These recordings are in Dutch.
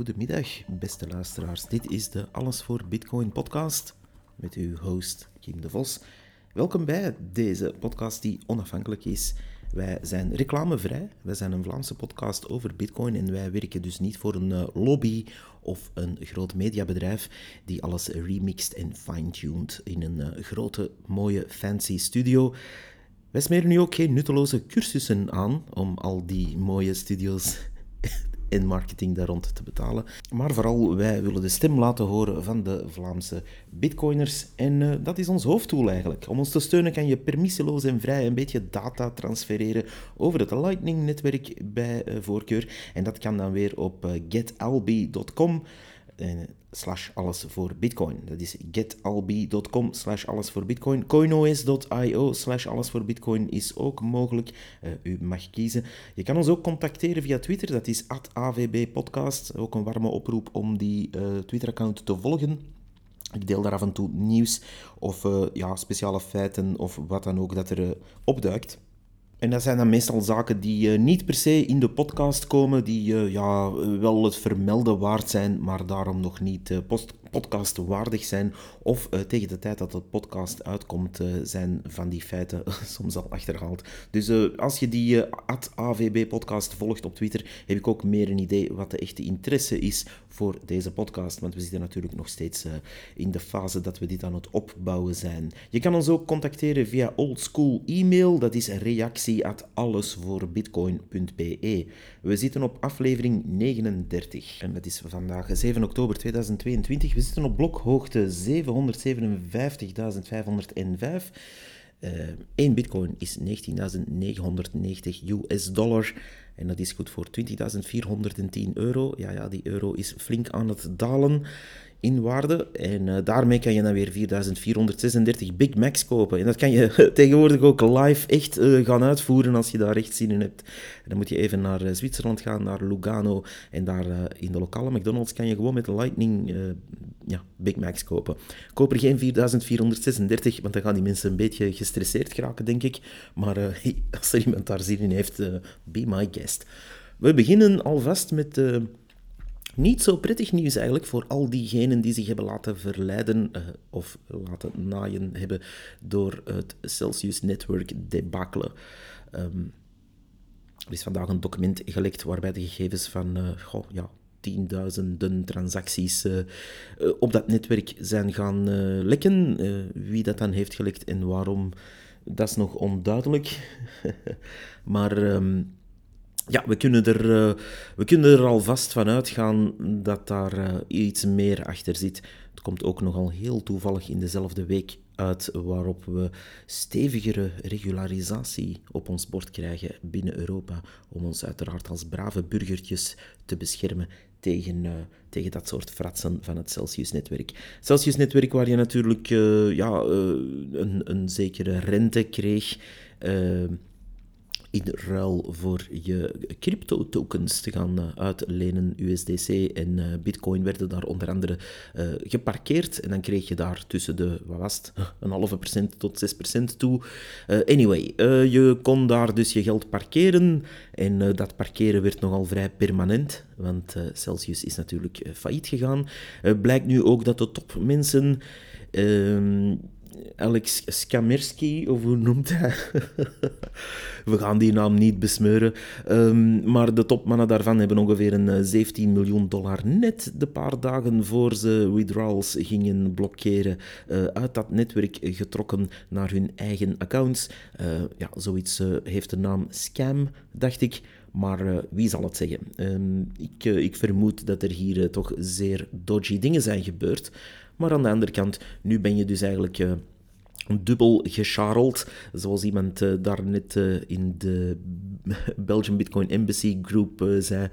goedemiddag, beste luisteraars. Dit is de Alles voor Bitcoin podcast met uw host Kim de Vos. Welkom bij deze podcast die onafhankelijk is. Wij zijn reclamevrij. Wij zijn een Vlaamse podcast over Bitcoin en wij werken dus niet voor een eh, lobby of een groot mediabedrijf die alles remixt en fine-tuned in een eh, grote, mooie, fancy studio. Wij smeren nu ook geen nutteloze cursussen aan om al die mooie studio's en marketing daar rond te betalen. Maar vooral, wij willen de stem laten horen van de Vlaamse bitcoiners. En uh, dat is ons hoofddoel eigenlijk. Om ons te steunen kan je permissieloos en vrij een beetje data transfereren over het Lightning-netwerk bij uh, voorkeur. En dat kan dan weer op uh, getalbi.com slash alles voor bitcoin. Dat is getalbi.com slash alles voor bitcoin. coinos.io slash alles voor bitcoin is ook mogelijk. Uh, u mag kiezen. Je kan ons ook contacteren via Twitter. Dat is @avbpodcast. Ook een warme oproep om die uh, Twitter-account te volgen. Ik deel daar af en toe nieuws of uh, ja, speciale feiten of wat dan ook dat er opduikt. En dat zijn dan meestal zaken die uh, niet per se in de podcast komen, die uh, ja, wel het vermelden waard zijn, maar daarom nog niet post podcastwaardig zijn. Of tegen de tijd dat de podcast uitkomt, zijn van die feiten soms al achterhaald. Dus als je die AVB-podcast volgt op Twitter, heb ik ook meer een idee wat de echte interesse is voor deze podcast. Want we zitten natuurlijk nog steeds in de fase dat we dit aan het opbouwen zijn. Je kan ons ook contacteren via oldschool e-mail. Dat is reactie at. We zitten op aflevering 39 en dat is vandaag 7 oktober 2022. We zitten op blokhoogte 757.505. Uh, 1 bitcoin is 19.990 US dollar. En dat is goed voor 20.410 euro. Ja, ja, die euro is flink aan het dalen in waarde. En uh, daarmee kan je dan weer 4436 Big Macs kopen. En dat kan je tegenwoordig ook live echt uh, gaan uitvoeren als je daar echt zin in hebt. Dan moet je even naar uh, Zwitserland gaan, naar Lugano. En daar in de lokale McDonald's kan je gewoon met Lightning ja, Big Macs kopen. Koop er geen 4436, want dan gaan die mensen een beetje gestresseerd geraken, denk ik. Maar als er iemand daar zin in heeft, be my guest. We beginnen alvast met niet zo prettig nieuws eigenlijk voor al diegenen die zich hebben laten verleiden uh, of laten naaien hebben door het Celsius Network debacle. Um, er is vandaag een document gelekt waarbij de gegevens van uh, goh, ja, tienduizenden transacties uh, op dat netwerk zijn gaan lekken. wie dat dan heeft gelekt en waarom, dat is nog onduidelijk. maar... Um, ja, we kunnen, er, uh, we kunnen er alvast van uitgaan dat daar uh, iets meer achter zit. Het komt ook nogal heel toevallig in dezelfde week uit waarop we stevigere regularisatie op ons bord krijgen binnen Europa, om ons uiteraard als brave burgertjes te beschermen tegen, uh, tegen dat soort fratsen van het Celsius-netwerk. Celsius-netwerk waar je natuurlijk ja, een, een zekere rente kreeg in ruil voor je crypto-tokens te gaan uh, uitlenen. USDC en uh, Bitcoin werden daar onder andere uh, geparkeerd. En dan kreeg je daar tussen de, wat was het, een halve procent tot 6 procent toe. anyway, je kon daar dus je geld parkeren. En dat parkeren werd nogal vrij permanent, want Celsius is natuurlijk failliet gegaan. blijkt nu ook dat de topmensen. Ehm, Alex Skamerski, of hoe noemt hij? We gaan die naam niet besmeuren. Um, maar de topmannen daarvan hebben ongeveer een 17 eh, miljoen dollar net de paar dagen voor ze withdrawals gingen blokkeren uh, uit dat netwerk getrokken naar hun eigen accounts. Uh, ja, zoiets heeft de naam Scam, dacht ik. Maar wie zal het zeggen? Um, ik, ik, vermoed dat er hier toch zeer dodgy dingen zijn gebeurd. Maar aan de andere kant, nu ben je dus eigenlijk dubbel gecharreld, zoals iemand uh, daar net uh, in de Belgian Bitcoin Embassy Group uh, zei.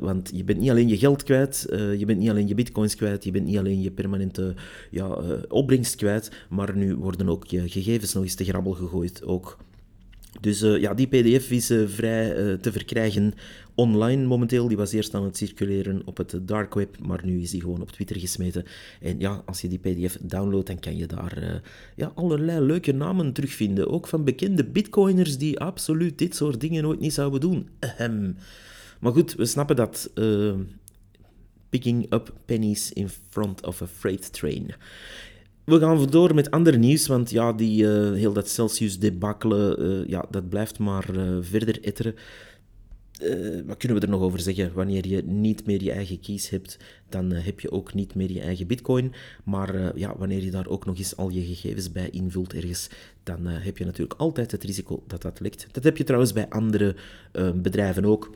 want je bent niet alleen je geld kwijt, je bent niet alleen je bitcoins kwijt, je bent niet alleen je permanente ja, opbrengst kwijt, maar nu worden ook je gegevens nog eens te grabbel gegooid. Ook. Dus ja, die pdf is vrij te verkrijgen online momenteel. Die was eerst aan het circuleren op het dark web, maar nu is die gewoon op Twitter gesmeten. En ja, als je die pdf downloadt, dan kan je daar ja, allerlei leuke namen terugvinden. Ook van bekende bitcoiners die absoluut dit soort dingen nooit niet zouden doen. Ahem. Maar goed, we snappen dat... Picking up pennies in front of a freight train. We gaan door met ander nieuws, want ja, die, uh, heel dat Celsius-debakkelen, uh, ja, dat blijft maar uh, verder etteren. wat kunnen we er nog over zeggen? Wanneer je niet meer je eigen keys hebt, dan heb je ook niet meer je eigen bitcoin. Maar ja, wanneer je daar ook nog eens al je gegevens bij invult ergens, dan heb je natuurlijk altijd het risico dat dat lekt. Dat heb je trouwens bij andere bedrijven ook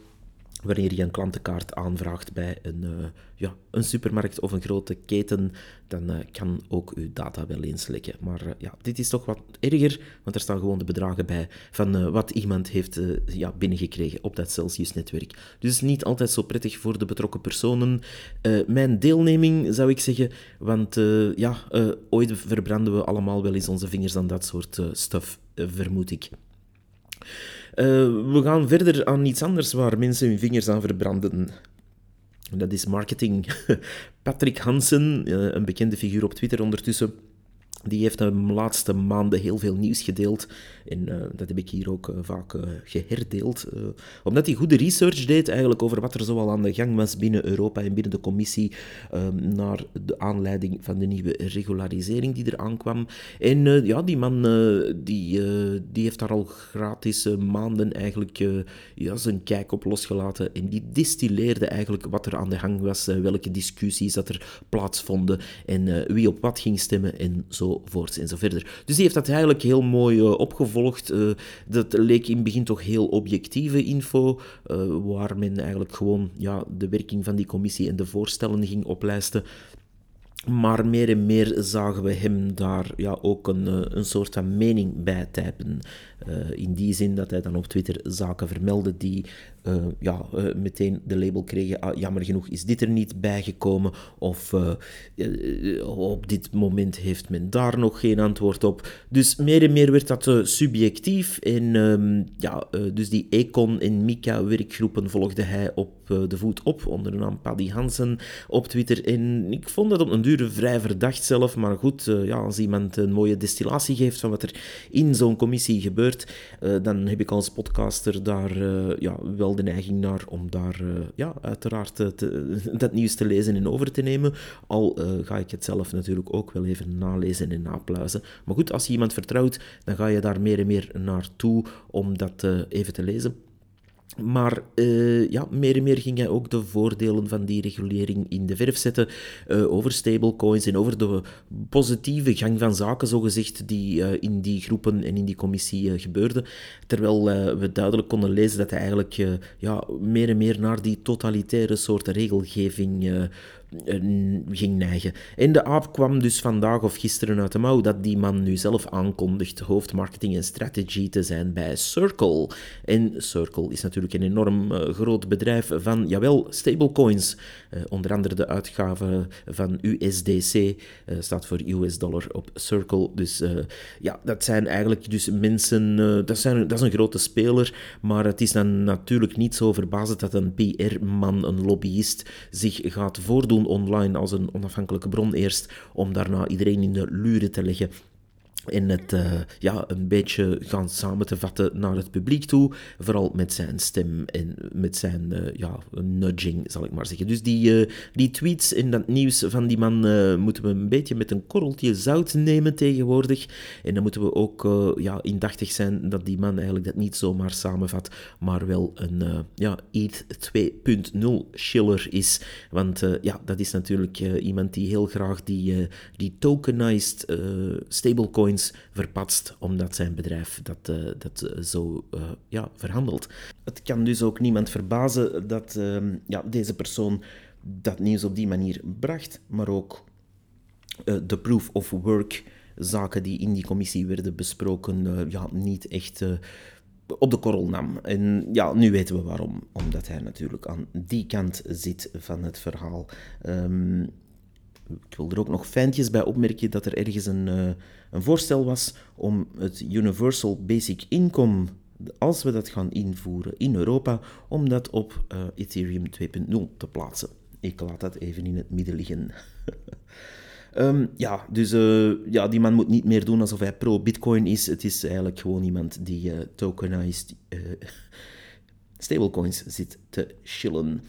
wanneer je een klantenkaart aanvraagt bij een, uh, ja, een supermarkt of een grote keten, dan uh, kan ook uw data wel eens lekken. Maar uh, ja, dit is toch wat erger, want er staan gewoon de bedragen bij van wat iemand heeft ja, binnengekregen op dat Celsius-netwerk. Dus niet altijd zo prettig voor de betrokken personen. mijn deelneming, zou ik zeggen, want ja, ooit verbranden we allemaal wel eens onze vingers aan dat soort stuff, vermoed ik. Uh, we gaan verder aan iets anders waar mensen hun vingers aan verbranden. Dat is marketing. Patrick Hansen, uh, een bekende figuur op Twitter ondertussen, die heeft de laatste maanden heel veel nieuws gedeeld. En uh, dat heb ik hier ook uh, vaak uh, geherdeeld. omdat hij goede research deed eigenlijk over wat er zoal aan de gang was binnen Europa en binnen de commissie. Ehm, naar de aanleiding van de nieuwe regularisering die er aankwam. En ja, die man die, die heeft daar al gratis maanden eigenlijk ja, zijn kijk op losgelaten. En die distilleerde eigenlijk wat er aan de gang was. welke discussies dat er plaatsvonden. En wie op wat ging stemmen en zo enzovoorts en zo verder. Dus die heeft dat eigenlijk heel mooi uh, opgevolgd. Uh, dat leek in het begin toch heel objectieve info, uh, waar men eigenlijk gewoon ja, de werking van die commissie en de voorstellen ging oplijsten. Maar meer en meer zagen we hem daar ja, ook een, een soort van mening bij typen. in die zin dat hij dan op Twitter zaken vermeldde die uh, ja, uh, meteen de label kregen, ah, jammer genoeg is dit er niet bijgekomen, of uh, op dit moment heeft men daar nog geen antwoord op. Dus meer en meer werd dat subjectief en um, ja, dus die Econ en Mika werkgroepen volgde hij op de voet op, onder de naam Paddy Hansen op Twitter. En ik vond dat op een duur vrij verdacht zelf, maar goed, ja, als iemand een mooie destillatie geeft van wat er in zo'n commissie gebeurt, dan heb ik als podcaster daar ja, wel de neiging naar om daar ja, uiteraard te, dat nieuws te lezen en over te nemen. Al ga ik het zelf natuurlijk ook wel even nalezen en napluizen. Maar goed, als je iemand vertrouwt, dan ga je daar meer en meer naartoe om dat even te lezen. Maar uh, ja, meer en meer ging hij ook de voordelen van die regulering in de verf zetten. Uh, over stablecoins en over de positieve gang van zaken, zogezegd, die uh, in die groepen en in die commissie gebeurde. Terwijl we duidelijk konden lezen dat hij eigenlijk ja, meer en meer naar die totalitaire soort regelgeving ging neigen. En de aap kwam dus vandaag of gisteren uit de mouw dat die man nu zelf aankondigt hoofdmarketing en strategy te zijn bij Circle. En Circle is natuurlijk een enorm uh, groot bedrijf van, jawel, stablecoins. Uh, onder andere de uitgave van USDC eh, staat voor US dollar op Circle. Dus ja, dat zijn eigenlijk dus mensen, dat, zijn, dat is een grote speler, maar het is dan natuurlijk niet zo verbazend dat een PR-man, een lobbyist, zich gaat voordoen online als een onafhankelijke bron eerst, om daarna iedereen in de luren te leggen en het uh, ja, een beetje gaan samen te vatten naar het publiek toe. Vooral met zijn stem en met zijn uh, ja, nudging, zal ik maar zeggen. Dus die, uh, die tweets en dat nieuws van die man moeten we een beetje met een korreltje zout nemen tegenwoordig. En dan moeten we ook ja, indachtig zijn dat die man eigenlijk dat niet zomaar samenvat, maar wel een ja, ETH 2.0 schiller is. Want ja, dat is natuurlijk iemand die heel graag die, die tokenized stablecoins verpatst omdat zijn bedrijf dat, uh, dat uh, zo uh, ja, verhandelt. Het kan dus ook niemand verbazen dat ehm, ja, deze persoon dat nieuws op die manier bracht, maar ook de proof of work zaken die in die commissie werden besproken ja, niet echt op de korrel nam. En ja, nu weten we waarom. Omdat hij natuurlijk aan die kant zit van het verhaal. Um, ik wil er ook nog fijntjes bij opmerken dat er ergens een, uh, een voorstel was om het Universal Basic Income, als we dat gaan invoeren in Europa, om dat op uh, Ethereum 2.0 te plaatsen. Ik laat dat even in het midden liggen. um, ja, dus uh, ja, die man moet niet meer doen alsof hij pro-Bitcoin is. Het is eigenlijk gewoon iemand die tokenized stablecoins zit te chillen.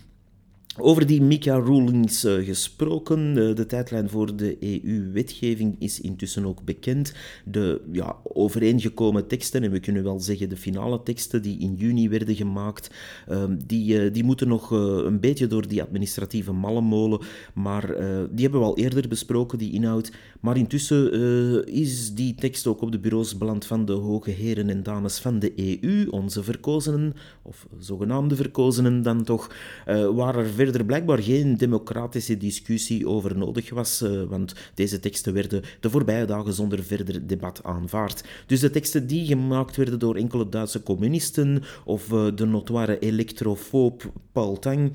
Over die MICA-rulings uh, gesproken. Uh, de tijdlijn voor de EU-wetgeving is intussen ook bekend. De ja, overeengekomen teksten, en we kunnen wel zeggen de finale teksten die in juni werden gemaakt, uh, die, uh, die moeten nog een beetje door die administratieve mallenmolen. Maar die hebben we al eerder besproken, die inhoud. Maar intussen is die tekst ook op de bureaus beland van de hoge heren en dames van de EU, onze verkozenen, of zogenaamde verkozenen dan toch, waar er verder er blijkbaar geen democratische discussie over nodig was, uh, want deze teksten werden de voorbije dagen zonder verder debat aanvaard. Dus de teksten die gemaakt werden door enkele Duitse communisten of uh, de notoire elektrofoob Paul Tang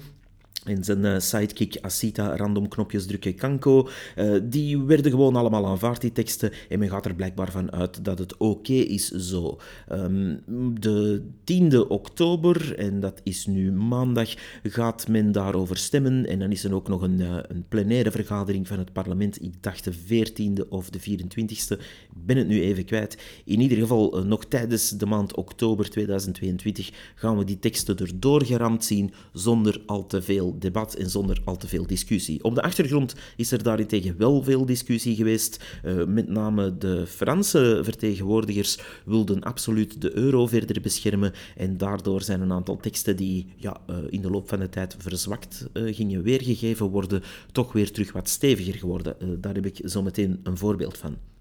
en zijn uh, sidekick Asita, random knopjes drukken Kanko, uh, die werden gewoon allemaal aanvaard, die teksten. En men gaat er blijkbaar van uit dat het oké is zo. Um, de 10e oktober, en dat is nu maandag, gaat men daarover stemmen. En dan is er ook nog een, uh, een plenaire vergadering van het parlement. Ik dacht de 14e of de 24e. Ik ben het nu even kwijt. In ieder geval, nog tijdens de maand oktober 2022 gaan we die teksten erdoor geramd zien, zonder al te veel debat en zonder al te veel discussie. Op de achtergrond is er daarentegen wel veel discussie geweest. Uh, met name de Franse vertegenwoordigers wilden absoluut de euro verder beschermen en daardoor zijn een aantal teksten die ja, uh, in de loop van de tijd verzwakt uh, gingen weergegeven worden, toch weer terug wat steviger geworden. daar heb ik zo meteen een voorbeeld van.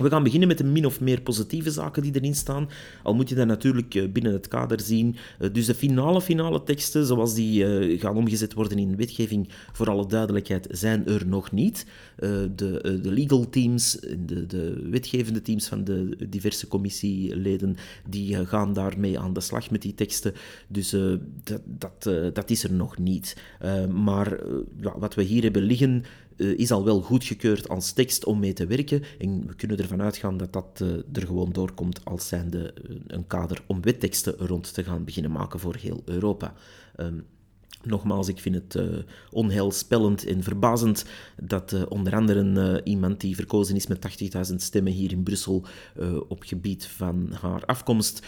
We gaan beginnen met de min of meer positieve zaken die erin staan. Al moet je dat natuurlijk eh, binnen het kader zien. Eh, dus de finale, finale teksten, zoals die eh, gaan omgezet worden in wetgeving, voor alle duidelijkheid, zijn er nog niet. De, de legal teams, de, de wetgevende teams van de diverse commissieleden, die gaan daarmee aan de slag met die teksten. Dus dat, dat, dat is er nog niet. Maar wat we hier hebben liggen, uh, is al wel goedgekeurd als tekst om mee te werken. En we kunnen ervan uitgaan dat dat uh, er gewoon doorkomt als zijnde uh, een kader om wetteksten rond te gaan beginnen maken voor heel Europa. Um, Nogmaals, ik vind het uh, onheilspellend en verbazend dat uh, onder andere uh, iemand die verkozen is met 80.000 stemmen hier in Brussel op gebied van haar afkomst,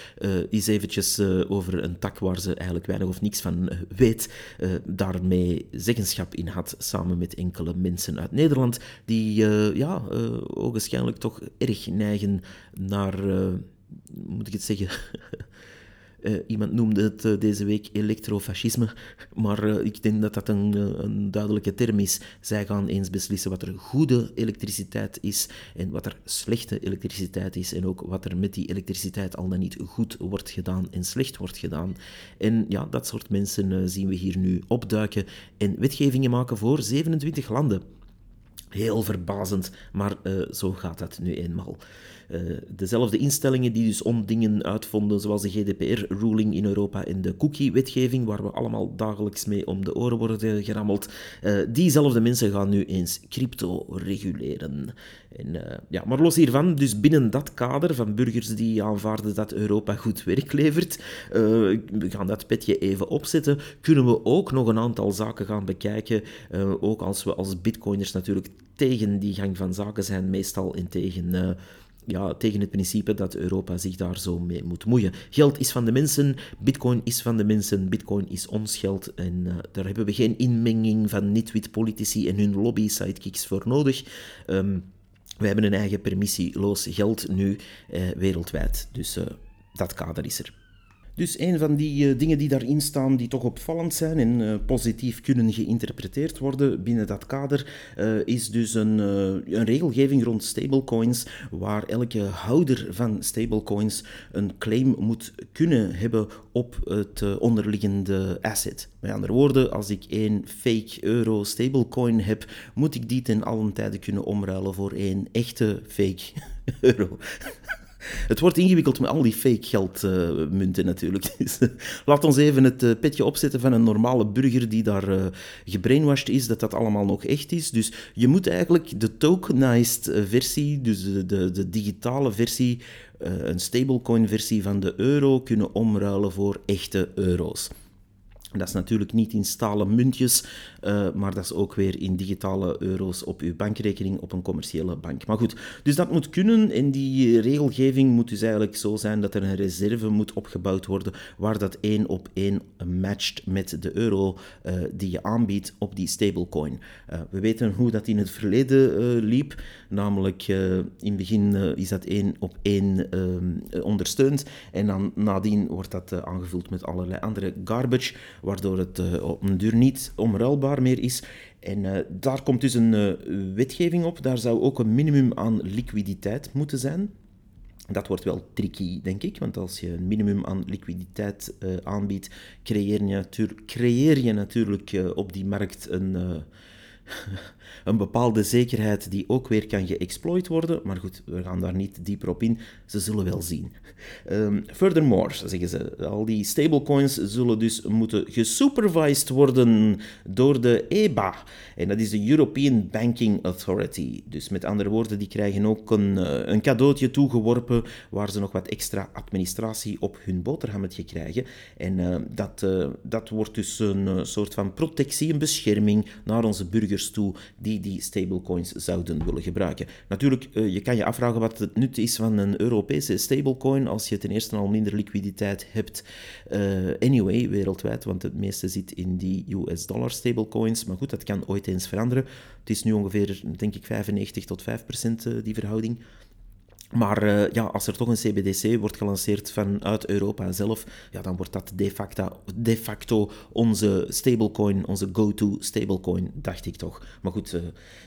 is eventjes over een tak waar ze eigenlijk weinig of niks van weet, daarmee zeggenschap in had, samen met enkele mensen uit Nederland, die ja, ogenschijnlijk toch erg neigen naar, moet ik het zeggen... Uh, iemand noemde het uh, deze week elektrofascisme, maar uh, ik denk dat dat een, een, duidelijke term is. Zij gaan eens beslissen wat er goede elektriciteit is en wat er slechte elektriciteit is en ook wat er met die elektriciteit al dan niet goed wordt gedaan en slecht wordt gedaan. En ja, dat soort mensen zien we hier nu opduiken en wetgevingen maken voor 27 landen. Heel verbazend, maar zo gaat dat nu eenmaal. Uh, dezelfde instellingen die dus om dingen uitvonden, zoals de GDPR-ruling in Europa en de cookie-wetgeving, waar we allemaal dagelijks mee om de oren worden gerammeld, uh, diezelfde mensen gaan nu eens crypto reguleren. En, uh, ja, maar los hiervan, dus binnen dat kader van burgers die aanvaarden dat Europa goed werk levert, we gaan dat petje even opzetten, kunnen we ook nog een aantal zaken gaan bekijken, ook als we als bitcoiners natuurlijk tegen die gang van zaken zijn, meestal in tegen ja, tegen het principe dat Europa zich daar zo mee moet moeien. Geld is van de mensen, bitcoin is van de mensen, bitcoin is ons geld en uh, daar hebben we geen inmenging van nitwit politici en hun lobby-sidekicks voor nodig. Um, we hebben een eigen permissieloos geld nu uh, wereldwijd, dus uh, dat kader is er. Dus een van die uh, dingen die daarin staan, die toch opvallend zijn en uh, positief kunnen geïnterpreteerd worden binnen dat kader, uh, is dus een, een, regelgeving rond stablecoins, waar elke houder van stablecoins een claim moet kunnen hebben op het onderliggende asset. Met andere woorden, als ik één fake euro stablecoin heb, moet ik die ten allen tijde kunnen omruilen voor één echte fake euro. Het wordt ingewikkeld met al die fake geldmunten uh, natuurlijk. Dus, uh, laat ons even het uh, petje opzetten van een normale burger die daar gebrainwashed is, dat dat allemaal nog echt is. Dus je moet eigenlijk de tokenized versie, dus de, de, de digitale versie, een stablecoin versie van de euro kunnen omruilen voor echte euro's. Dat is natuurlijk niet in stalen muntjes, uh, maar dat is ook weer in digitale euro's op uw bankrekening op een commerciële bank. Maar goed, dus dat moet kunnen en die regelgeving moet dus eigenlijk zo zijn dat er een reserve moet opgebouwd worden waar dat één op één matcht met de euro uh, die je aanbiedt op die stablecoin. Uh, we weten hoe dat in het verleden liep, namelijk in het begin is dat één op één ondersteund en dan nadien wordt dat aangevuld met allerlei andere garbage waardoor het uh, op een duur niet omruilbaar meer is. En uh, daar komt dus een uh, wetgeving op. Daar zou ook een minimum aan liquiditeit moeten zijn. Dat wordt wel tricky, denk ik, want als je een minimum aan liquiditeit aanbiedt, creëer je, creëer je natuurlijk op die markt een een bepaalde zekerheid die ook weer kan geëxploit worden. Maar goed, we gaan daar niet dieper op in. Ze zullen wel zien. Um, furthermore, zeggen ze, al die stablecoins zullen dus moeten gesupervised worden door de EBA. En dat is de European Banking Authority. Dus met andere woorden, die krijgen ook een, eh, een cadeautje toegeworpen waar ze nog wat extra administratie op hun boterhammetje krijgen. En uh, dat, uh, dat wordt dus een soort van protectie, een bescherming naar onze burgers toe die die stablecoins zouden willen gebruiken. Natuurlijk, uh, je kan je afvragen wat het nut is van een Europese stablecoin als je ten eerste al minder liquiditeit hebt. Uh, anyway, wereldwijd, want het meeste zit in die US dollar stablecoins. Maar goed, dat kan ooit eens veranderen. Het is nu ongeveer, denk ik, 95 tot 5 procent uh, die verhouding. Maar uh, ja, als er toch een CBDC wordt gelanceerd vanuit Europa zelf, ja, dan wordt dat de facto, de facto onze stablecoin, onze go-to stablecoin, dacht ik toch. Maar goed, uh,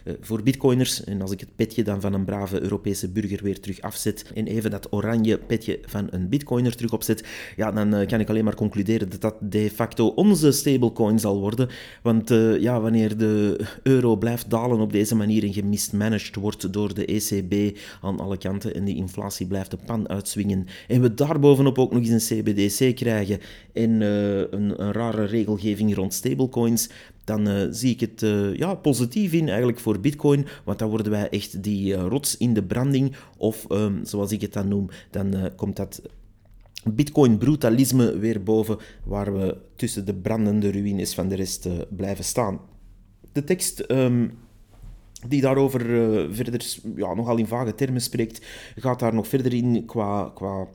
uh, voor bitcoiners, en als ik het petje dan van een brave Europese burger weer terug afzet en even dat oranje petje van een bitcoiner terug opzet, ja, dan kan ik alleen maar concluderen dat dat de facto onze stablecoin zal worden. Want ja, wanneer de euro blijft dalen op deze manier en gemismanaged wordt door de ECB aan alle kanten, en die inflatie blijft de pan uitswingen en we daarbovenop ook nog eens een CBDC krijgen en uh, een, een, rare regelgeving rond stablecoins, dan uh, zie ik het uh, ja, positief in eigenlijk voor Bitcoin, want dan worden wij echt die rots in de branding, of um, zoals ik het dan noem, dan komt dat Bitcoin-brutalisme weer boven, waar we tussen de brandende ruïnes van de rest blijven staan. De tekst um, die daarover uh, verder ja, nogal in vage termen spreekt, gaat daar nog verder in qua, qua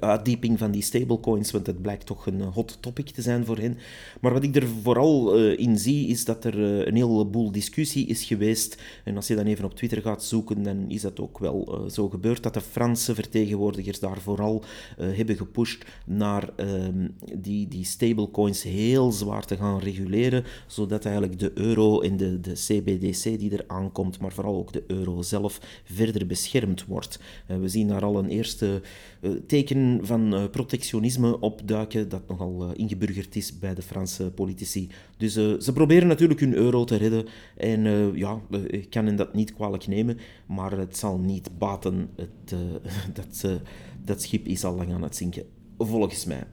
uitdieping van die stablecoins, want dat blijkt toch een hot topic te zijn voor hen. Maar wat ik er vooral uh, in zie, is dat er uh, een heleboel discussie is geweest. En als je dan even op Twitter gaat zoeken, dan is dat ook wel zo gebeurd, dat de Franse vertegenwoordigers daar vooral hebben gepusht naar ehm, die, die stablecoins heel zwaar te gaan reguleren, zodat eigenlijk de euro en de, de CBDC die er aankomt, maar vooral ook de euro zelf, verder beschermd wordt. we zien daar al een eerste teken van uh, protectionisme opduiken dat nogal uh, ingeburgerd is bij de Franse politici. Dus uh, ze proberen natuurlijk hun euro te redden en ja, ik kan hen dat niet kwalijk nemen, maar het zal niet baten. Het, dat, dat schip is al lang aan het zinken, volgens mij.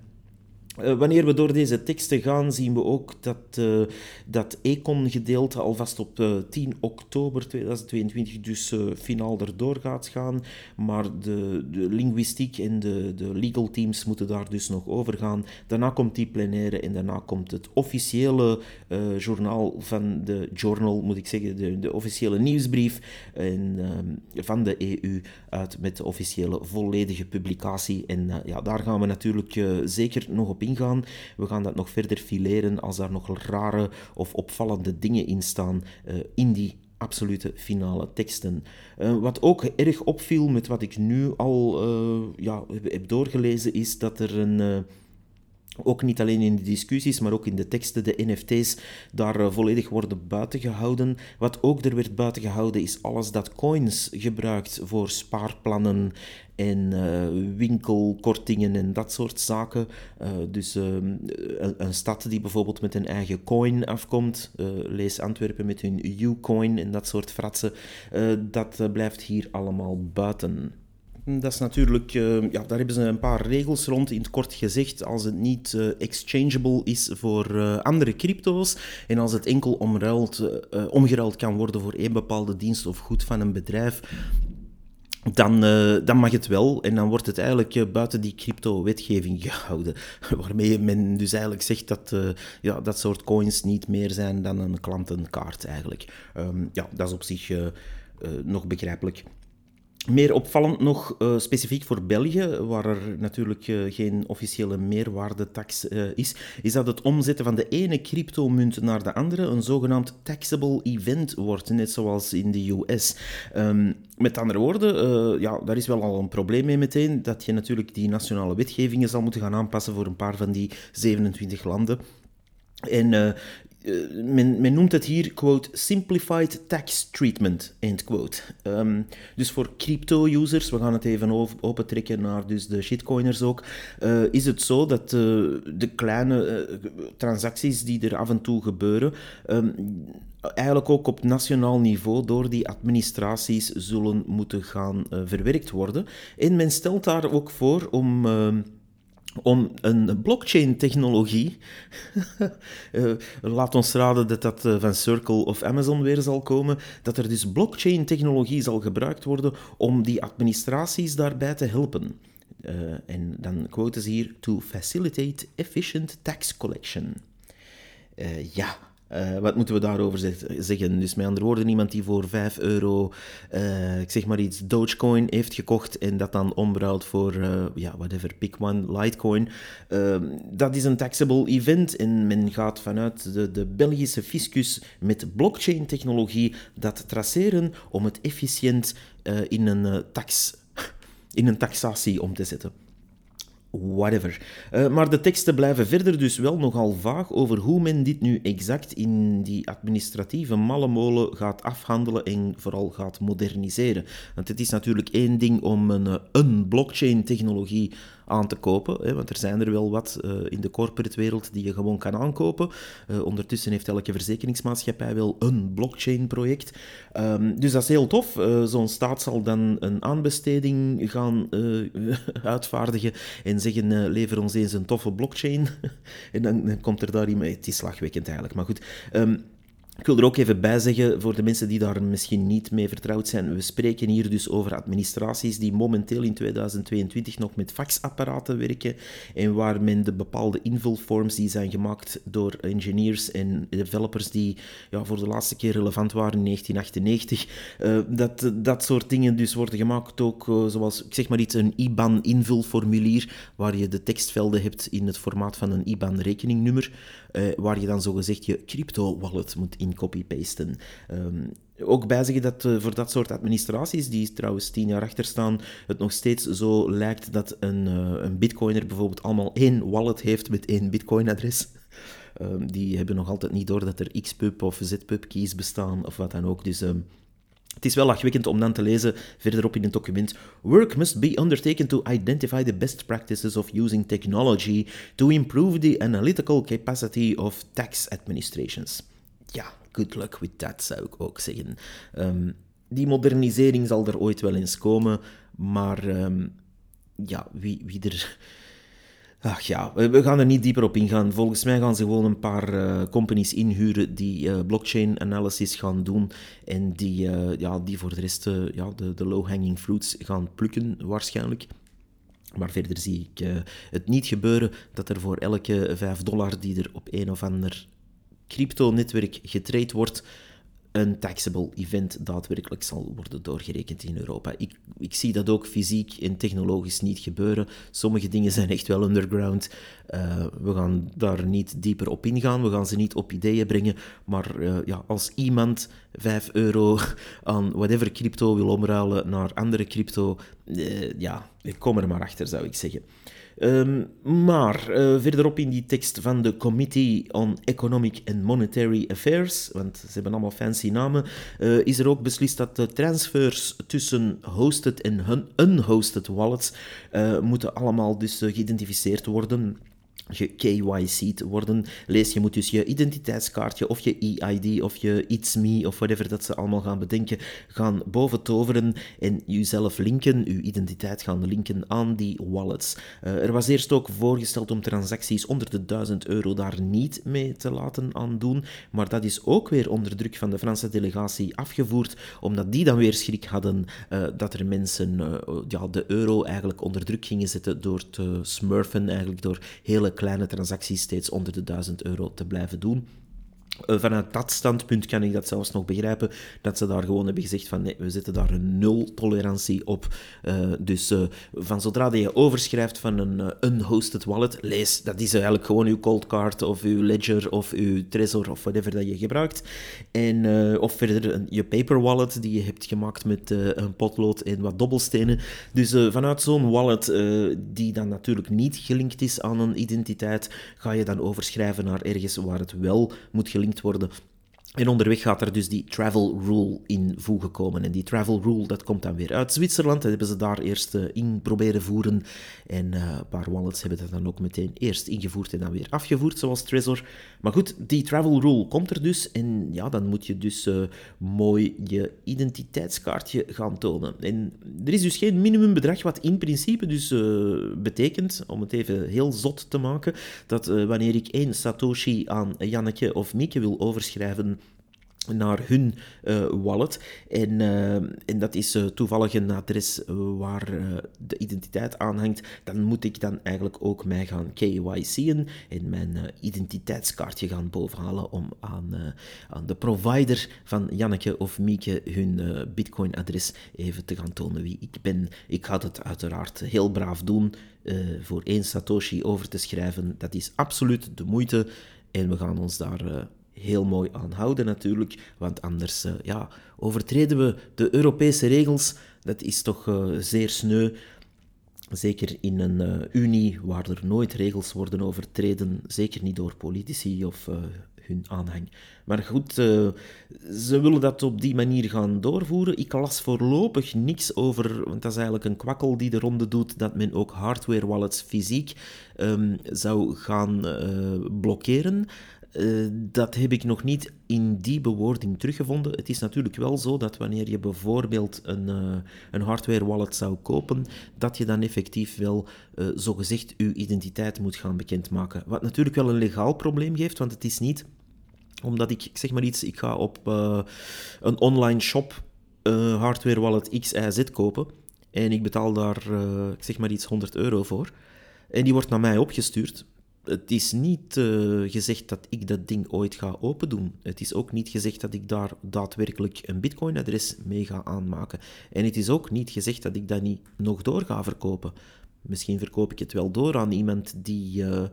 Uh, wanneer we door deze teksten gaan, zien we ook dat uh, dat Econ-gedeelte alvast op uh, 10 oktober 2022 dus finaal erdoor gaat gaan. Maar de, de linguïstiek en de, de legal teams moeten daar dus nog over gaan. Daarna komt die plenaire en daarna komt het officiële journaal van de journal, moet ik zeggen, de, de officiële nieuwsbrief en, ehm, van de EU uit met de officiële volledige publicatie. En ja, daar gaan we natuurlijk zeker nog op in ingaan. We gaan dat nog verder fileren als daar nog rare of opvallende dingen in staan uh, in die absolute finale teksten. Uh, wat ook erg opviel met wat ik nu al uh, ja, heb doorgelezen, is dat er een ook niet alleen in de discussies, maar ook in de teksten, de NFT's, daar uh, volledig worden buitengehouden. Wat ook er werd buitengehouden is alles dat coins gebruikt voor spaarplannen en uh, winkelkortingen en dat soort zaken. Uh, dus een, een, stad die bijvoorbeeld met een eigen coin afkomt, lees Antwerpen met hun U-coin en dat soort fratsen, dat blijft hier allemaal buiten. Dat is natuurlijk, uh, ja, daar hebben ze een paar regels rond. In het kort gezegd, als het niet uh, exchangeable is voor uh, andere crypto's en als het enkel omruild, omgeruild kan worden voor één bepaalde dienst of goed van een bedrijf, dan, dan mag het wel en dan wordt het eigenlijk buiten die crypto-wetgeving gehouden. Waarmee men dus eigenlijk zegt dat ja, dat soort coins niet meer zijn dan een klantenkaart eigenlijk. Um, ja, dat is op zich nog begrijpelijk. Meer opvallend nog, uh, specifiek voor België, waar er natuurlijk uh, geen officiële meerwaardetax uh, is, is dat het omzetten van de ene cryptomunt naar de andere een zogenaamd taxable event wordt, net zoals in de US. Ehm, met andere woorden, ja, daar is wel al een probleem mee meteen, dat je natuurlijk die nationale wetgevingen zal moeten gaan aanpassen voor een paar van die 27 landen. En eh, men, men, noemt het hier, quote, simplified tax treatment, end quote. Um, dus voor crypto-users, we gaan het even opentrekken naar dus de shitcoiners ook, uh, is het zo dat de kleine transacties die er af en toe gebeuren, um, eigenlijk ook op nationaal niveau door die administraties zullen moeten gaan verwerkt worden. En men stelt daar ook voor om ehm, om een blockchain-technologie, uh, laat ons raden dat dat eh, van Circle of Amazon weer zal komen, dat er dus blockchain-technologie zal gebruikt worden om die administraties daarbij te helpen. Uh, en dan quoten ze hier, to facilitate efficient tax collection. Ja, uh, wat moeten we daarover zeggen? Dus met andere woorden, iemand die voor 5 euro, uh, ik zeg maar iets, Dogecoin heeft gekocht en dat dan omruilt voor, uh, ja, whatever, pick one, Litecoin. Ehm, dat is een taxable event en men gaat vanuit de, de Belgische fiscus met blockchain-technologie dat traceren om het efficiënt in, een, tax, in een taxatie om te zetten whatever. Uh, maar de teksten blijven verder dus wel nogal vaag over hoe men dit nu exact in die administratieve mallemolen gaat afhandelen en vooral gaat moderniseren. Want het is natuurlijk één ding om een, eh, een blockchain-technologie aan te kopen. Hè, want er zijn er wel wat uh, in de corporate wereld die je gewoon kan aankopen. Uh, ondertussen heeft elke verzekeringsmaatschappij wel een blockchain-project. Um, dus dat is heel tof. Uh, Zo'n staat zal dan een aanbesteding gaan uitvaardigen en zeggen: lever ons eens een toffe blockchain. en dan, dan, komt er daar iemand. Het is slagwekkend eigenlijk, maar goed. Um, ik wil er ook even bij zeggen, voor de mensen die daar misschien niet mee vertrouwd zijn, we spreken hier dus over administraties die momenteel in 2022 nog met faxapparaten werken en waar men de bepaalde invulforms die zijn gemaakt door engineers en developers die ja, voor de laatste keer relevant waren in 1998, uh, eh, dat dat soort dingen dus worden gemaakt ook uh, zoals, ik zeg maar iets, een IBAN-invulformulier, waar je de tekstvelden hebt in het formaat van een IBAN-rekeningnummer, uh, waar je dan zogezegd je crypto-wallet moet in copy-pasten. Um, ook bijzeggen dat uh, voor dat soort administraties, die trouwens tien jaar achter staan, het nog steeds zo lijkt dat een, uh, een bitcoiner bijvoorbeeld allemaal één wallet heeft met één bitcoin-adres. Um, die hebben nog altijd niet door dat er xpub of zpub keys bestaan of wat dan ook. Dus um, het is wel lachwekkend om dan te lezen verderop in het document: Work must be undertaken to identify the best practices of using technology to improve the analytical capacity of tax administrations. Ja, good luck with that, zou ik ook zeggen. Um, die modernisering zal er ooit wel eens komen, maar um, ja, wie, wie er Ach ja, we gaan er niet dieper op ingaan. Volgens mij gaan ze gewoon een paar uh, companies inhuren die uh, blockchain analysis gaan doen en die, uh, ja, die voor de rest ja, de, de low-hanging fruits gaan plukken waarschijnlijk. Maar verder zie ik het niet gebeuren dat er voor elke 5 dollar die er op een of ander crypto-netwerk getraind wordt, een taxable event daadwerkelijk zal worden doorgerekend in Europa. Ik, ik zie dat ook fysiek en technologisch niet gebeuren. Sommige dingen zijn echt wel underground. Uh, we gaan daar niet dieper op ingaan, we gaan ze niet op ideeën brengen. Maar uh, ja, als iemand 5 euro aan whatever crypto wil omruilen naar andere crypto, uh, ja, kom er maar achter, zou ik zeggen. Um, maar uh, verderop in die tekst van de Committee on Economic and Monetary Affairs, want ze hebben allemaal fancy namen, uh, is er ook beslist dat de transfers tussen hosted en unhosted wallets uh, moeten allemaal dus geïdentificeerd worden ge-KYC'd worden. Lees, je moet dus je identiteitskaartje of je EID of je It's Me of whatever dat ze allemaal gaan bedenken, gaan boven toveren en jezelf linken, je identiteit gaan linken aan die wallets. Uh, er was eerst ook voorgesteld om transacties onder de 1000 euro daar niet mee te laten aandoen, maar dat is ook weer onder druk van de Franse delegatie afgevoerd, omdat die dan weer schrik hadden uh, dat er mensen uh, ja, de euro eigenlijk onder druk gingen zetten door te smurfen, eigenlijk door hele kleine transacties steeds onder de 1000 euro te blijven doen. Eh, vanuit dat standpunt kan ik dat zelfs nog begrijpen, dat ze daar gewoon hebben gezegd van nee, we zetten daar een nul tolerantie op. Uh, dus uh, van zodra je overschrijft van een unhosted wallet, lees, dat is eigenlijk gewoon uw cold card of uw ledger of uw trezor of whatever dat je gebruikt. En, of verder je paper wallet die je hebt gemaakt met een potlood en wat dobbelstenen. Dus vanuit zo'n wallet, die dan natuurlijk niet gelinkt is aan een identiteit, ga je dan overschrijven naar ergens waar het wel moet gelinkt worden en onderweg gaat er dus die travel rule in voegen komen. En die travel rule, dat komt dan weer uit Zwitserland. Dat hebben ze daar eerst uh, in proberen voeren. En uh, een paar wallets hebben dat dan ook meteen eerst ingevoerd en dan weer afgevoerd, zoals Trezor. Maar goed, die travel rule komt er dus. En ja, dan moet je dus uh, mooi je identiteitskaartje gaan tonen. En er is dus geen minimumbedrag, wat in principe dus betekent, om het even heel zot te maken, dat wanneer ik één Satoshi aan Janneke of Mieke wil overschrijven naar hun uh, wallet. En, uh, en dat is uh, toevallig een adres waar de identiteit aan hangt. Dan moet ik dan eigenlijk ook mij gaan KYC'en en mijn identiteitskaartje gaan bovenhalen om aan, aan de provider van Janneke of Mieke hun Bitcoin-adres even te gaan tonen wie ik ben. Ik ga het uiteraard heel braaf doen. voor één Satoshi over te schrijven, dat is absoluut de moeite. En we gaan ons daar heel mooi aanhouden natuurlijk, want anders uh, ja, overtreden we de Europese regels. Dat is toch uh, zeer sneu. Zeker in een uh, unie waar er nooit regels worden overtreden, zeker niet door politici of hun aanhang. Maar goed, ze willen dat op die manier gaan doorvoeren. Ik las voorlopig niks over, want dat is eigenlijk een kwakkel die de ronde doet, dat men ook hardware wallets fysiek um, zou gaan blokkeren. Uh, dat heb ik nog niet in die bewoording teruggevonden. Het is natuurlijk wel zo dat wanneer je bijvoorbeeld een, uh, een hardware wallet zou kopen, dat je dan effectief wel uh, zogezegd je identiteit moet gaan bekendmaken. Wat natuurlijk wel een legaal probleem geeft, want het is niet omdat ik, zeg maar iets, ik ga op een online shop hardware wallet X, kopen en ik betaal daar, zeg maar iets, 100 euro voor. En die wordt naar mij opgestuurd het is niet uh, gezegd dat ik dat ding ooit ga open doen. Het is ook niet gezegd dat ik daar daadwerkelijk een Bitcoin-adres mee ga aanmaken. En het is ook niet gezegd dat ik dat niet nog door ga verkopen. Misschien verkoop ik het wel door aan iemand die uh,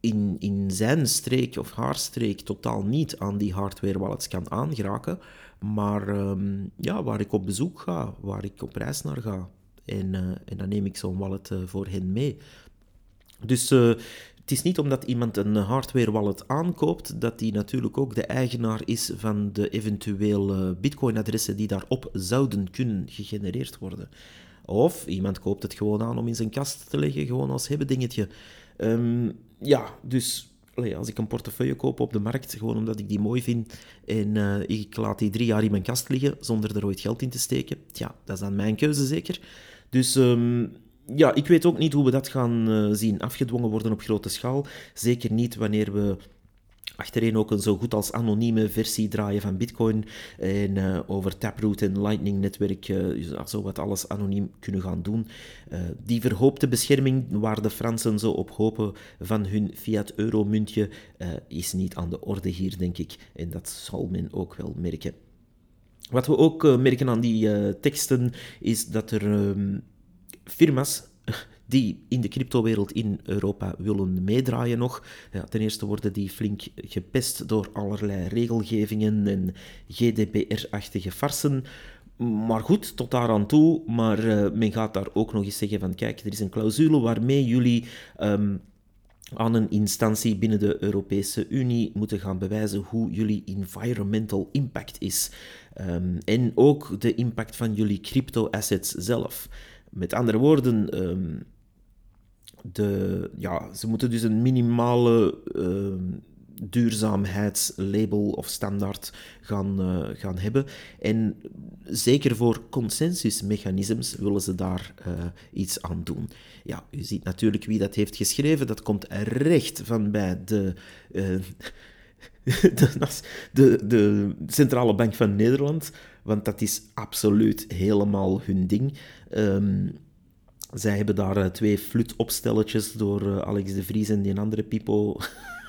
in, in zijn streek of haar streek totaal niet aan die hardware wallets kan aangeraken. Maar um, ja, waar ik op bezoek ga, waar ik op reis naar ga. En, uh, en dan neem ik zo'n wallet voor hen mee. Dus het is niet omdat iemand een hardware wallet aankoopt, dat die natuurlijk ook de eigenaar is van de eventuele Bitcoin-adressen die daarop zouden kunnen gegenereerd worden. Of iemand koopt het gewoon aan om in zijn kast te leggen, gewoon als hebben dingetje. Ehm, ja, dus als ik een portefeuille koop op de markt, gewoon omdat ik die mooi vind, en uh, ik laat die drie jaar in mijn kast liggen zonder er ooit geld in te steken, ja, dat is dan mijn keuze zeker. Dus um, ja, ik weet ook niet hoe we dat gaan uh, zien afgedwongen worden op grote schaal. Zeker niet wanneer we achterin ook een zo goed als anonieme versie draaien van Bitcoin en uh, over Taproot en Lightning netwerk uh, zo wat alles anoniem kunnen gaan doen. Die verhoopte bescherming waar de Fransen zo op hopen van hun fiat-euro-muntje is niet aan de orde hier, denk ik. En dat zal men ook wel merken. Wat we ook merken aan die teksten is dat er ehm, firma's die in de cryptowereld in Europa willen meedraaien nog. Ja, ten eerste worden die flink gepest door allerlei regelgevingen en GDPR-achtige farsen. Maar goed, tot daar aan toe. Maar uh, men gaat daar ook nog eens zeggen van kijk, er is een clausule waarmee jullie um, aan een instantie binnen de Europese Unie moeten gaan bewijzen hoe jullie environmental impact is. Um, en ook de impact van jullie crypto-assets zelf. Met andere woorden, um, de, ja, ze moeten dus een minimale uh, duurzaamheidslabel of standaard gaan, uh, gaan hebben. En zeker voor consensusmechanismes willen ze daar uh, iets aan doen. Ja, u ziet natuurlijk wie dat heeft geschreven. Dat komt recht van bij de... De, de, de, Centrale Bank van Nederland, want dat is absoluut helemaal hun ding. Um, zij hebben daar uh, twee flutopstelletjes door uh, Alex de Vries en die andere Pipo,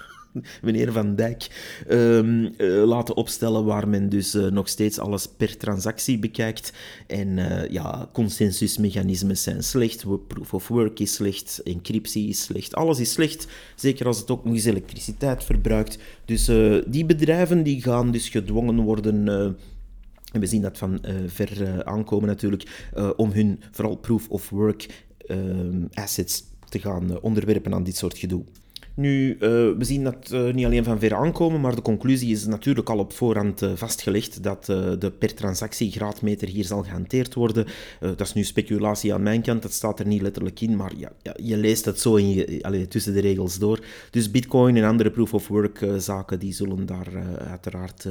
meneer Van Dijk, um, uh, laten opstellen waar men dus nog steeds alles per transactie bekijkt. En ja, consensusmechanismen zijn slecht, proof of work is slecht, encryptie is slecht, alles is slecht. Zeker als het ook nog eens elektriciteit verbruikt. Dus die bedrijven die gaan dus gedwongen worden en we zien dat van uh, ver uh, aankomen natuurlijk, uh, om hun vooral proof of work assets te gaan onderwerpen aan dit soort gedoe. Nu, we zien dat niet alleen van ver aankomen, maar de conclusie is natuurlijk al op voorhand vastgelegd dat de per transactie graadmeter hier zal gehanteerd worden. dat is nu speculatie aan mijn kant, dat staat er niet letterlijk in, maar ja, ja je leest het zo in je, allez, tussen de regels door. Dus Bitcoin en andere proof of work zaken, die zullen daar uiteraard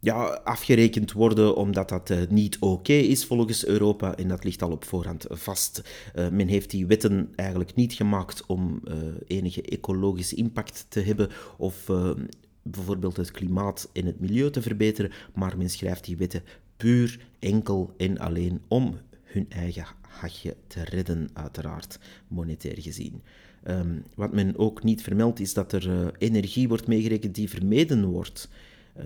ja, afgerekend worden omdat dat uh, niet oké is volgens Europa en dat ligt al op voorhand vast. Uh, men heeft die wetten eigenlijk niet gemaakt om uh, enige ecologische impact te hebben of bijvoorbeeld het klimaat en het milieu te verbeteren, maar men schrijft die wetten puur, enkel en alleen om hun eigen hachje te redden, uiteraard, monetair gezien. Um, wat men ook niet vermeldt is dat er energie wordt meegerekend die vermeden wordt. Uh,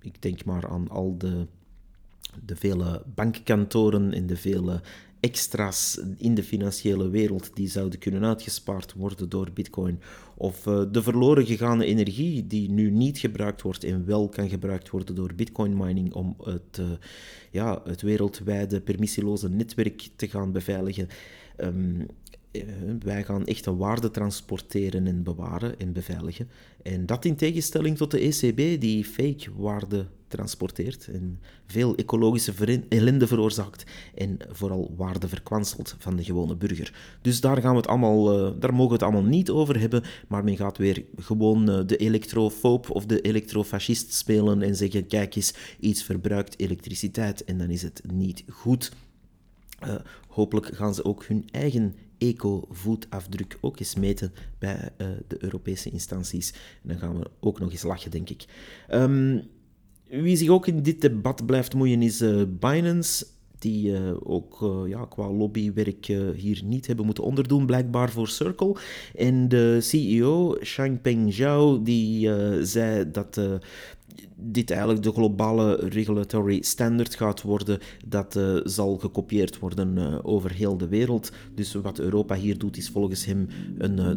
ik denk maar aan al de, de vele bankkantoren en de vele extra's in de financiële wereld die zouden kunnen uitgespaard worden door Bitcoin. Of uh, de verloren gegaane energie die nu niet gebruikt wordt en wel kan gebruikt worden door Bitcoin mining om het, uh, ja, het wereldwijde permissieloze netwerk te gaan beveiligen. Um, eh, wij gaan echt waarde transporteren en bewaren en beveiligen. En dat in tegenstelling tot de ECB, die fake waarde transporteert en veel ecologische ellende veroorzaakt en vooral waarde verkwanselt van de gewone burger. Dus daar, gaan we het allemaal, uh, daar mogen we het allemaal niet over hebben, maar men gaat weer gewoon uh, de elektrofoob of de elektrofascist spelen en zeggen, kijk eens, iets verbruikt elektriciteit en dan is het niet goed. Hopelijk gaan ze ook hun eigen eco-voetafdruk ook eens meten bij uh, de Europese instanties. En dan gaan we ook nog eens lachen, denk ik. Um, wie zich ook in dit debat blijft moeien is uh, Binance die uh, ook ja, qua lobbywerk hier niet hebben moeten onderdoen, blijkbaar voor Circle. En de CEO, Shangpeng Zhao, die zei dat dit eigenlijk de globale regulatory standard gaat worden, dat uh, zal gekopieerd worden uh, over heel de wereld. Dus wat Europa hier doet, is volgens hem een uh,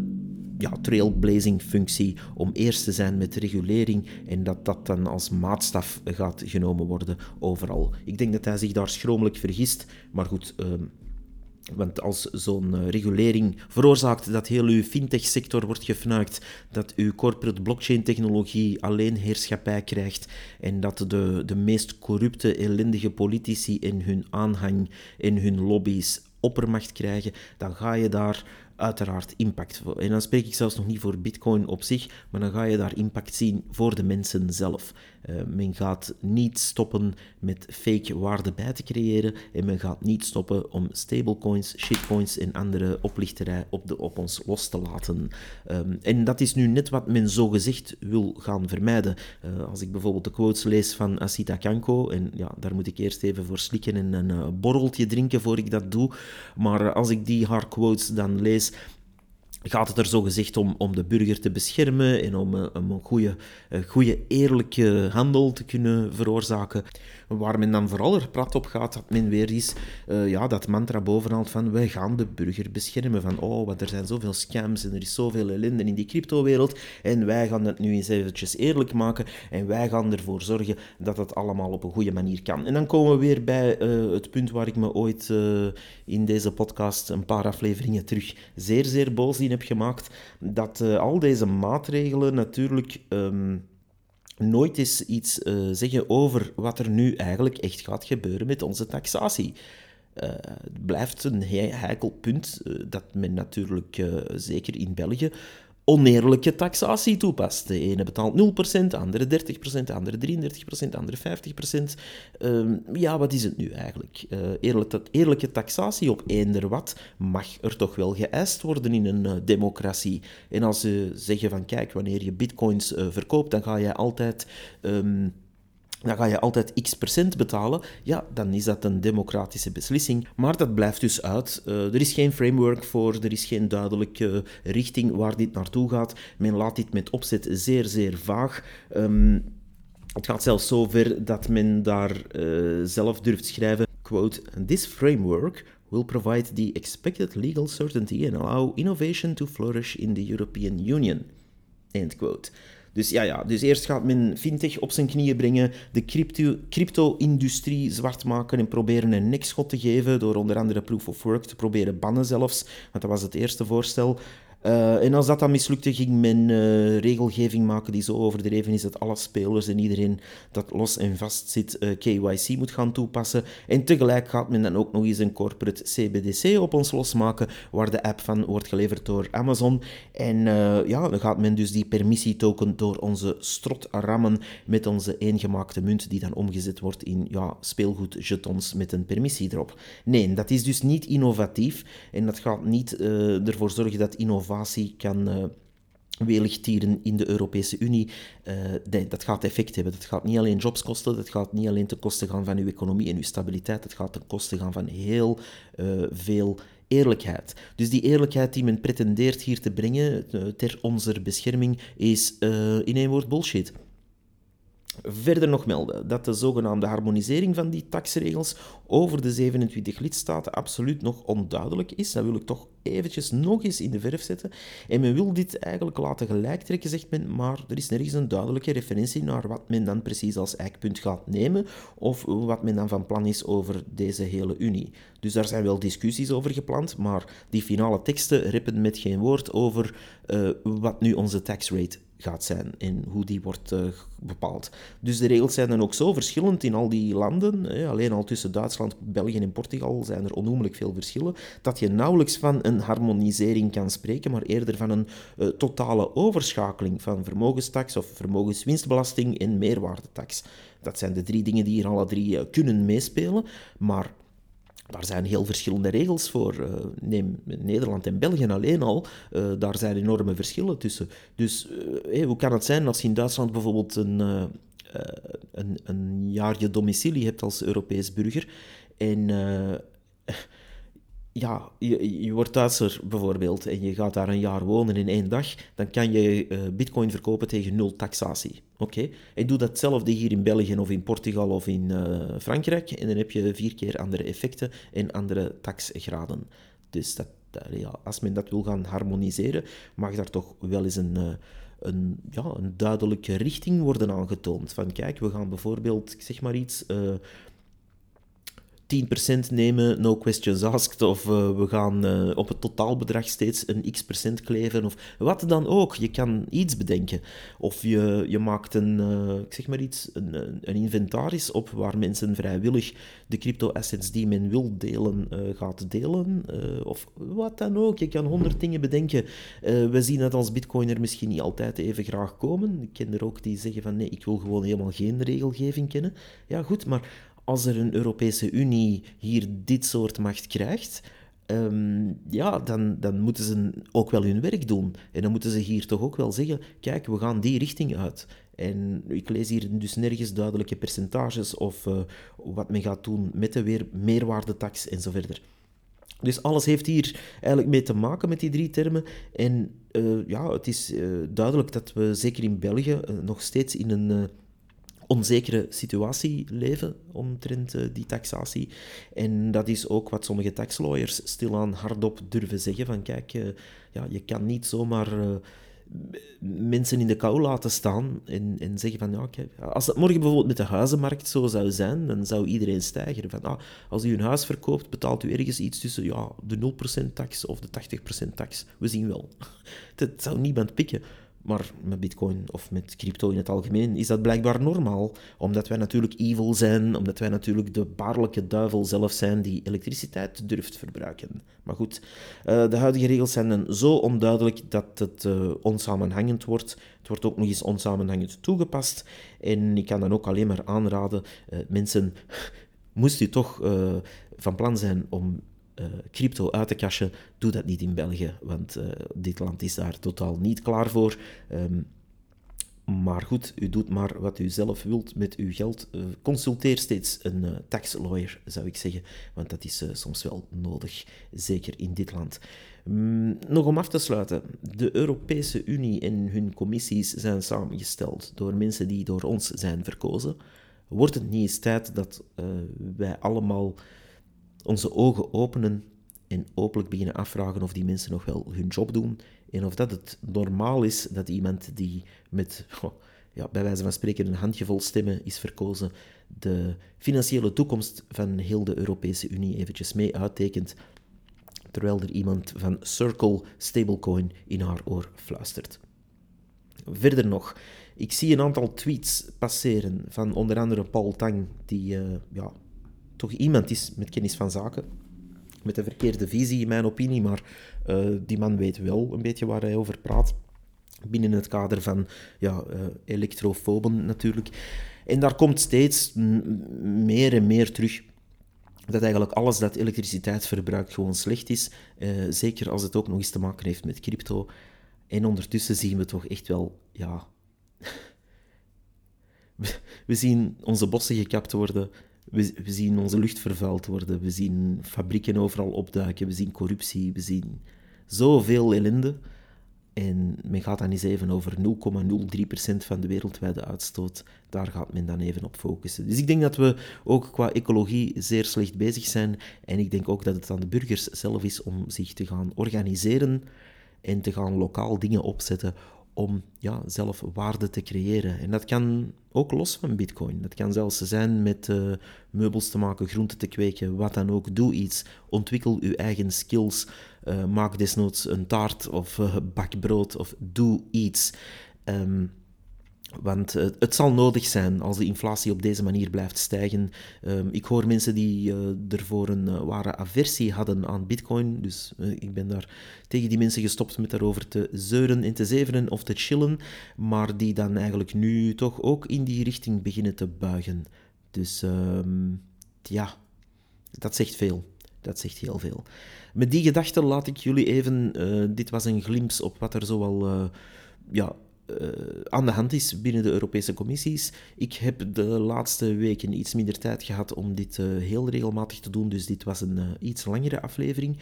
ja, trailblazing functie om eerst te zijn met regulering en dat dat dan als maatstaf gaat genomen worden overal. Ik denk dat hij zich daar schromelijk vergist, maar goed, ehm, want als zo'n uh, regulering veroorzaakt dat heel uw fintech-sector wordt gefnuikt, dat uw corporate blockchain-technologie alleen heerschappij krijgt en dat de, de meest corrupte, ellendige politici in hun aanhang en hun lobby's oppermacht krijgen, dan ga je daar uiteraard impact. En dan spreek ik zelfs nog niet voor Bitcoin op zich, maar dan ga je daar impact zien voor de mensen zelf. Uh, men gaat niet stoppen met fake waarde bij te creëren en men gaat niet stoppen om stablecoins, shitcoins en andere oplichterij op, de, op ons los te laten. Um, en dat is nu net wat men zo gezegd wil gaan vermijden. Uh, als ik bijvoorbeeld de quotes lees van Asita Kanko, en ja, daar moet ik eerst even voor slikken en een uh, borreltje drinken voor ik dat doe, maar als ik die haar quotes dan lees, gaat het er zo gezegd om, om de burger te beschermen en om, om een goede, goede, eerlijke handel te kunnen veroorzaken. Waar men dan vooral er prat op gaat, dat men weer is uh, ja, dat mantra bovenhaalt van wij gaan de burger beschermen. Van oh, want er zijn zoveel scams en er is zoveel ellende in die cryptowereld en wij gaan het nu eens eventjes eerlijk maken en wij gaan ervoor zorgen dat het allemaal op een goede manier kan. En dan komen we weer bij uh, het punt waar ik me ooit uh, in deze podcast een paar afleveringen terug zeer, zeer boos in heb gemaakt, dat al deze maatregelen natuurlijk... Um, nooit eens iets uh, zeggen over wat er nu eigenlijk echt gaat gebeuren met onze taxatie. het blijft een heikel punt dat men natuurlijk, zeker in België, oneerlijke taxatie toepast. De ene betaalt 0%, de andere 30%, de andere 33%, de andere 50%. Um, ja, wat is het nu eigenlijk? Uh, eerlijke, eerlijke taxatie op eender wat mag er toch wel geëist worden in een uh, democratie. En als ze zeggen van kijk, wanneer je bitcoins uh, verkoopt, dan ga je altijd... Um, dan ga je altijd x procent betalen, ja, dan is dat een democratische beslissing. Maar dat blijft dus uit. Uh, er is geen framework voor, er is geen duidelijke richting waar dit naartoe gaat. Men laat dit met opzet zeer, zeer vaag. Um, het gaat zelfs zo ver dat men daar uh, zelf durft schrijven, quote, This framework will provide the expected legal certainty and allow innovation to flourish in the European Union. End quote. Dus ja, ja, dus eerst gaat men fintech op zijn knieën brengen, de crypto-industrie zwart maken en proberen een nekschot te geven door onder andere proof of work te proberen bannen zelfs, want dat was het eerste voorstel. Uh, en als dat dan mislukte, ging men uh, regelgeving maken die zo overdreven is dat alle spelers en iedereen dat los en vast zit eh, KYC moet gaan toepassen. En tegelijk gaat men dan ook nog eens een corporate CBDC op ons losmaken, waar de app van wordt geleverd door Amazon. En ja, dan gaat men dus die permissietoken door onze strot rammen met onze eengemaakte munt, die dan omgezet wordt in ja, speelgoedjetons met een permissie erop. Nee, dat is dus niet innovatief en dat gaat niet ervoor zorgen dat innovatie kan uh, in de Europese Unie. Nee, dat gaat effect hebben. Dat gaat niet alleen jobs kosten, dat gaat niet alleen ten koste gaan van uw economie en uw stabiliteit, dat gaat ten koste gaan van heel uh, veel eerlijkheid. Dus die eerlijkheid die men pretendeert hier te brengen ter onze bescherming is in één woord bullshit. Verder nog melden dat de zogenaamde harmonisering van die taxregels over de 27 lidstaten absoluut nog onduidelijk is. Dat wil ik toch eventjes nog eens in de verf zetten. En men wil dit eigenlijk laten gelijktrekken, zegt men, maar er is nergens een duidelijke referentie naar wat men dan precies als eikpunt gaat nemen of wat men dan van plan is over deze hele Unie. Dus daar zijn wel discussies over gepland, maar die finale teksten rippen met geen woord over uh, wat nu onze tax rate gaat zijn en hoe die wordt uh, bepaald. Dus de regels zijn dan ook zo verschillend in al die landen. Hè. Alleen al tussen Duitsland, België en Portugal zijn er onnoemelijk veel verschillen, dat je nauwelijks van een harmonisering kan spreken, maar eerder van een uh, totale overschakeling van vermogenstax of vermogenswinstbelasting en meerwaardetax. Dat zijn de drie dingen die hier alle drie uh, kunnen meespelen, maar daar zijn heel verschillende regels voor. Uh, neem Nederland en België alleen al, uh, daar zijn enorme verschillen tussen. Dus uh, hoe kan het zijn als je in Duitsland bijvoorbeeld een, een, een jaar je domicilie hebt als Europees burger en ja, je, je wordt Duitser bijvoorbeeld en je gaat daar een jaar wonen in één dag, dan kan je uh, bitcoin verkopen tegen nul taxatie. Oké? En doe datzelfde hier in België of in Portugal of in uh, Frankrijk en dan heb je vier keer andere effecten en andere taxgraden. Dus dat, ja, als men dat wil gaan harmoniseren, mag daar toch wel eens een... Een, ja, een duidelijke richting worden aangetoond. Van kijk, we gaan bijvoorbeeld, zeg maar iets, 10% nemen, no questions asked, of uh, we gaan uh, op het totaalbedrag steeds een x procent kleven, of wat dan ook. Je kan iets bedenken. Of je, je maakt een, uh, ik zeg maar iets, een, een, inventaris op waar mensen vrijwillig de crypto-assets die men wil delen, gaat delen. of wat dan ook. Je kan honderd dingen bedenken. we zien dat als bitcoiner misschien niet altijd even graag komen. Ik ken er ook die zeggen van nee, ik wil gewoon helemaal geen regelgeving kennen. Ja, goed, maar als er een Europese Unie hier dit soort macht krijgt, ehm, ja, dan, dan moeten ze ook wel hun werk doen. En dan moeten ze hier toch ook wel zeggen, kijk, we gaan die richting uit. En ik lees hier dus nergens duidelijke percentages of uh, wat men gaat doen met de weer meerwaardetax en zo verder. Dus alles heeft hier eigenlijk mee te maken met die drie termen. En uh, ja, het is uh, duidelijk dat we zeker in België nog steeds in een onzekere situatie leven omtrent uh, die taxatie. En dat is ook wat sommige taxlawyers stilaan hardop durven zeggen: van kijk, uh, ja, je kan niet zomaar. Uh, mensen in de kou laten staan en, en zeggen van ja, als het morgen bijvoorbeeld met de huizenmarkt zo zou zijn, dan zou iedereen stijgen. Van, ah, als u een huis verkoopt, betaalt u ergens iets tussen ja, de 0% tax of de 80% tax. We zien wel. Dat zou niemand pikken. Maar met bitcoin of met crypto in het algemeen is dat blijkbaar normaal. Omdat wij natuurlijk evil zijn, omdat wij natuurlijk de baarlijke duivel zelf zijn die elektriciteit durft verbruiken. Maar goed, uh, de huidige regels zijn dan zo onduidelijk dat het uh, onsamenhangend wordt. Het wordt ook nog eens onsamenhangend toegepast. En ik kan dan ook alleen maar aanraden, uh, mensen, moest u toch van plan zijn om uh, crypto uit te cashen, doe dat niet in België, want uh, dit land is daar totaal niet klaar voor. Um, maar goed, u doet maar wat u zelf wilt met uw geld. Uh, consulteer steeds een tax lawyer, zou ik zeggen, want dat is soms wel nodig, zeker in dit land. Um, nog om af te sluiten, de Europese Unie en hun commissies zijn samengesteld door mensen die door ons zijn verkozen. Wordt het niet eens tijd dat wij allemaal onze ogen openen en openlijk beginnen afvragen of die mensen nog wel hun job doen en of dat het normaal is dat iemand die met, ja, bij wijze van spreken, een handjevol stemmen is verkozen, de financiële toekomst van heel de Europese Unie eventjes mee uittekent, terwijl er iemand van Circle Stablecoin in haar oor fluistert. Verder nog, ik zie een aantal tweets passeren van onder andere Paul Tang, die uh, ja, toch iemand is met kennis van zaken. Met een verkeerde visie, in mijn opinie, maar uh, die man weet wel een beetje waar hij over praat. Binnen het kader van ja, uh, elektrofoben natuurlijk. En daar komt steeds meer en meer terug dat eigenlijk alles dat elektriciteit verbruikt gewoon slecht is. Uh, zeker als het ook nog eens te maken heeft met crypto. En ondertussen zien we toch echt wel, ja. we zien onze bossen gekapt worden. We, we, zien onze lucht vervuild worden, we zien fabrieken overal opduiken, we zien corruptie, we zien zoveel ellende. En men gaat dan eens even over 0,03% van de wereldwijde uitstoot. Daar gaat men dan even op focussen. Dus ik denk dat we ook qua ecologie zeer slecht bezig zijn. En ik denk ook dat het aan de burgers zelf is om zich te gaan organiseren en te gaan lokaal dingen opzetten om ja, zelf waarde te creëren. En dat kan ook los van Bitcoin. Dat kan zelfs zijn met uh, meubels te maken, groenten te kweken, wat dan ook. Doe iets. Ontwikkel uw eigen skills. Uh, maak desnoods een taart of uh, bak brood of doe iets. Um, want uh, het zal nodig zijn als de inflatie op deze manier blijft stijgen. Um, ik hoor mensen die uh, ervoor een uh, ware aversie hadden aan bitcoin. Dus ik ben daar tegen die mensen gestopt met daarover te zeuren en te zeveren of te chillen. Maar die dan eigenlijk nu toch ook in die richting beginnen te buigen. Dus um, ja, dat zegt veel. Dat zegt heel veel. Met die gedachte laat ik jullie even. dit was een glimps op wat er zoal ja, uh, aan de hand is binnen de Europese commissies. Ik heb de laatste weken iets minder tijd gehad om dit uh, heel regelmatig te doen, dus dit was een uh, iets langere aflevering.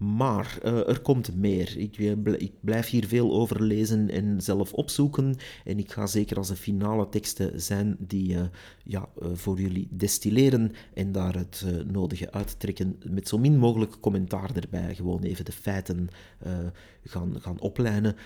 Maar uh, er komt meer. Ik, ik, blijf hier veel over lezen en zelf opzoeken. En ik ga zeker als de finale teksten zijn die uh, ja, uh, voor jullie destilleren en daar het nodige uittrekken met zo min mogelijk commentaar erbij. Gewoon even de feiten gaan, gaan oplijnen.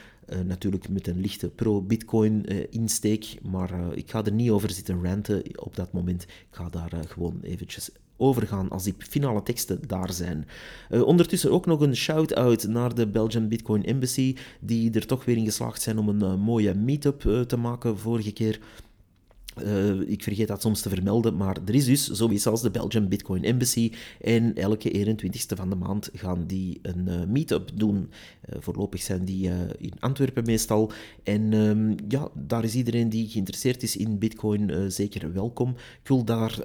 natuurlijk met een lichte pro-Bitcoin insteek, maar ik ga er niet over zitten ranten op dat moment. Ik ga daar gewoon eventjes overgaan als die finale teksten daar zijn. Uh, ondertussen ook nog een shout-out naar de Belgian Bitcoin Embassy, die er toch weer in geslaagd zijn om een uh, mooie meetup uh, te maken vorige keer. Uh, ik vergeet dat soms te vermelden, maar er is dus zoiets als de Belgian Bitcoin Embassy. En elke 21ste van de maand gaan die een uh, meetup doen. Uh, voorlopig zijn die in Antwerpen meestal. En um, ja, daar is iedereen die geïnteresseerd is in Bitcoin zeker welkom. Ik wil daar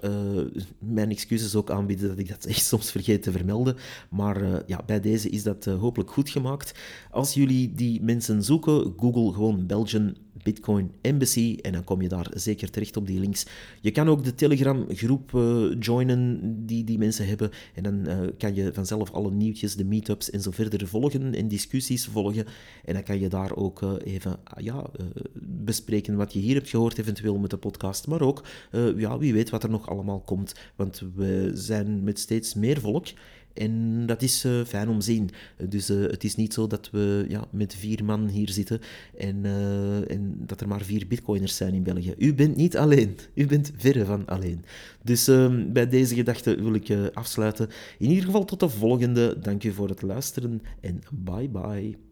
mijn excuses ook aanbieden dat ik dat echt soms vergeet te vermelden. Maar ja, bij deze is dat hopelijk goed gemaakt. Als jullie die mensen zoeken, google gewoon Belgian Bitcoin Embassy en dan kom je daar zeker terecht op die links. Je kan ook de Telegram groep uh, joinen die die mensen hebben en dan uh, kan je vanzelf alle nieuwtjes, de meetups en zo verder volgen en discussies volgen. En dan kan je daar ook uh, even ah, ja, bespreken wat je hier hebt gehoord eventueel met de podcast, maar ook ja, wie weet wat er nog allemaal komt, want we zijn met steeds meer volk en dat is uh, fijn om te zien. Dus uh, het is niet zo dat we ja, met vier man hier zitten en, uh, en dat er maar vier bitcoiners zijn in België. U bent niet alleen. U bent verre van alleen. Dus ehm, bij deze gedachte wil ik afsluiten. In ieder geval tot de volgende. Dank u voor het luisteren en bye bye.